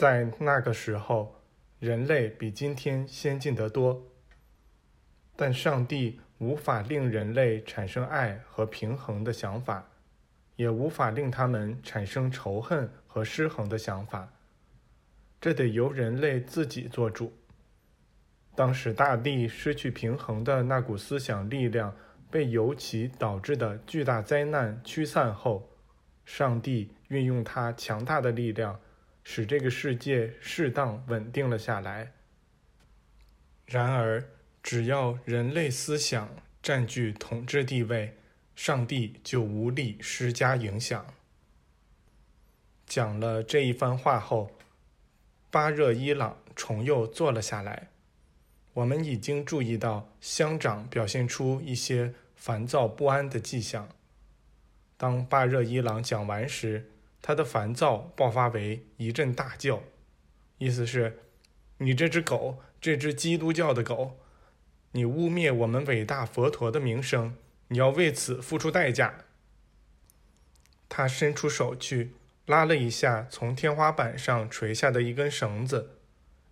在那个时候，人类比今天先进得多，但上帝无法令人类产生爱和平衡的想法，也无法令他们产生仇恨和失衡的想法。这得由人类自己做主。当使大地失去平衡的那股思想力量被由其导致的巨大灾难驱散后，上帝运用他强大的力量，使这个世界适当稳定了下来。然而，只要人类思想占据统治地位，上帝就无力施加影响。讲了这一番话后，巴热伊朗重又坐了下来。我们已经注意到乡长表现出一些烦躁不安的迹象。当巴热伊朗讲完时，他的烦躁爆发为一阵大叫，意思是：“你这只狗，这只基督教的狗，你污蔑我们伟大佛陀的名声，你要为此付出代价。”他伸出手去拉了一下从天花板上垂下的一根绳子。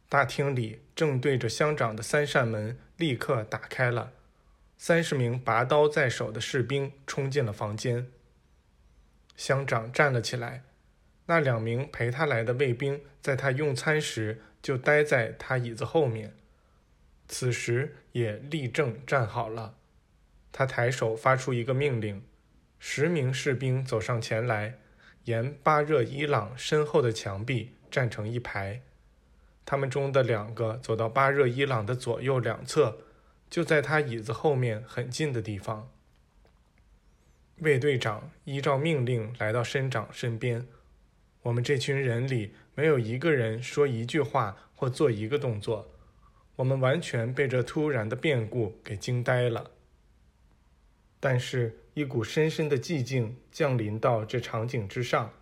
大厅里正对着乡长的三扇门立刻打开了，三十名拔刀在手的士兵冲进了房间。乡长站了起来，那两名陪他来的卫兵在他用餐时就待在他椅子后面，此时也立正站好了。他抬手发出一个命令，十名士兵走上前来，沿巴热伊朗身后的墙壁站成一排。他们中的两个走到巴热伊朗的左右两侧，就在他椅子后面很近的地方。卫队长依照命令来到绅长身边。我们这群人里没有一个人说一句话或做一个动作，我们完全被这突然的变故给惊呆了。但是，一股深深的寂静降临到这场景之上，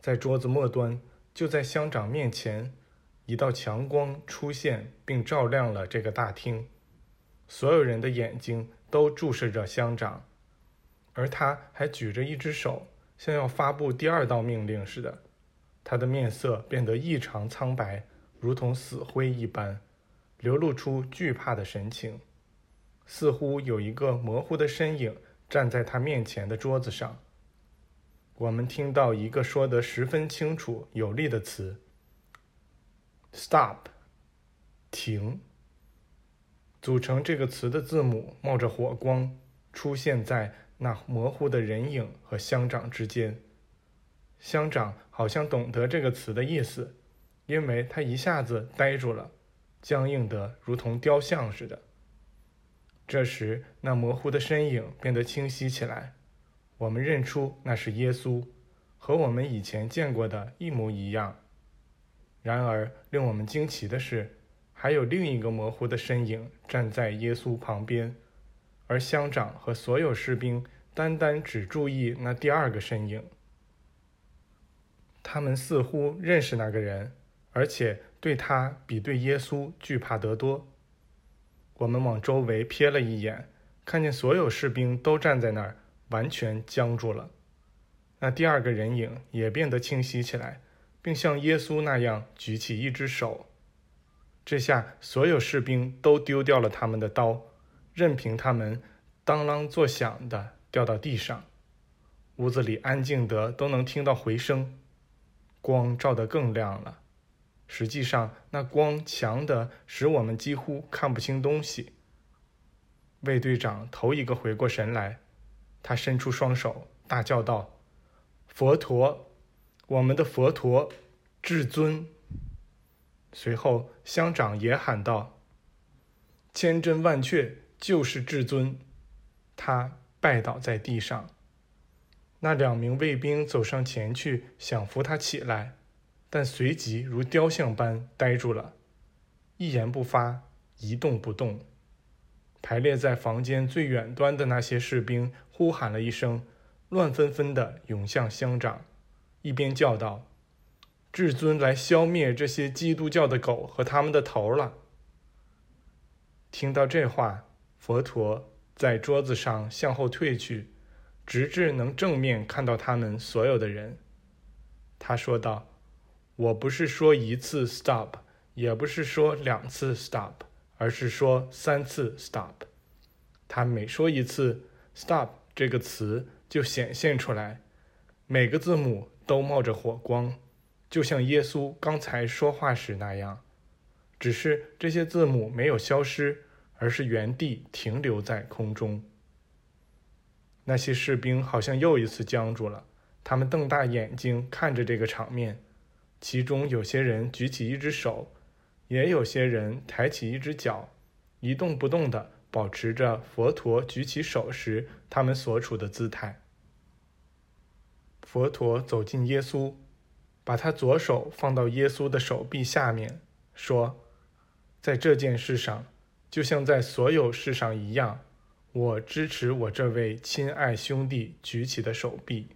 在桌子末端，就在乡长面前。一道强光出现，并照亮了这个大厅。所有人的眼睛都注视着乡长，而他还举着一只手，像要发布第二道命令似的。他的面色变得异常苍白，如同死灰一般，流露出惧怕的神情。似乎有一个模糊的身影站在他面前的桌子上。我们听到一个说得十分清楚有力的词。Stop，停。组成这个词的字母冒着火光，出现在那模糊的人影和乡长之间。乡长好像懂得这个词的意思，因为他一下子呆住了，僵硬得如同雕像似的。这时，那模糊的身影变得清晰起来，我们认出那是耶稣，和我们以前见过的一模一样。然而，令我们惊奇的是，还有另一个模糊的身影站在耶稣旁边，而乡长和所有士兵单单只注意那第二个身影。他们似乎认识那个人，而且对他比对耶稣惧怕得多。我们往周围瞥了一眼，看见所有士兵都站在那儿，完全僵住了。那第二个人影也变得清晰起来。并像耶稣那样举起一只手，这下所有士兵都丢掉了他们的刀，任凭他们当啷作响的掉到地上。屋子里安静得都能听到回声，光照得更亮了。实际上，那光强得使我们几乎看不清东西。卫队长头一个回过神来，他伸出双手，大叫道：“佛陀！”我们的佛陀，至尊。随后，乡长也喊道：“千真万确，就是至尊。”他拜倒在地上。那两名卫兵走上前去，想扶他起来，但随即如雕像般呆住了，一言不发，一动不动。排列在房间最远端的那些士兵呼喊了一声，乱纷纷地涌向乡长。一边叫道：“至尊来消灭这些基督教的狗和他们的头了。”听到这话，佛陀在桌子上向后退去，直至能正面看到他们所有的人。他说道：“我不是说一次 stop，也不是说两次 stop，而是说三次 stop。他每说一次 stop 这个词，就显现出来，每个字母都冒着火光，就像耶稣刚才说话时那样。只是这些字母没有消失，而是原地停留在空中。那些士兵好像又一次僵住了，他们瞪大眼睛看着这个场面。其中有些人举起一只手，也有些人抬起一只脚，一动不动地保持着佛陀举起手时他们所处的姿态。佛陀走近耶稣，把他左手放到耶稣的手臂下面，说：“在这件事上，就像在所有事上一样，我支持我这位亲爱兄弟举起的手臂。”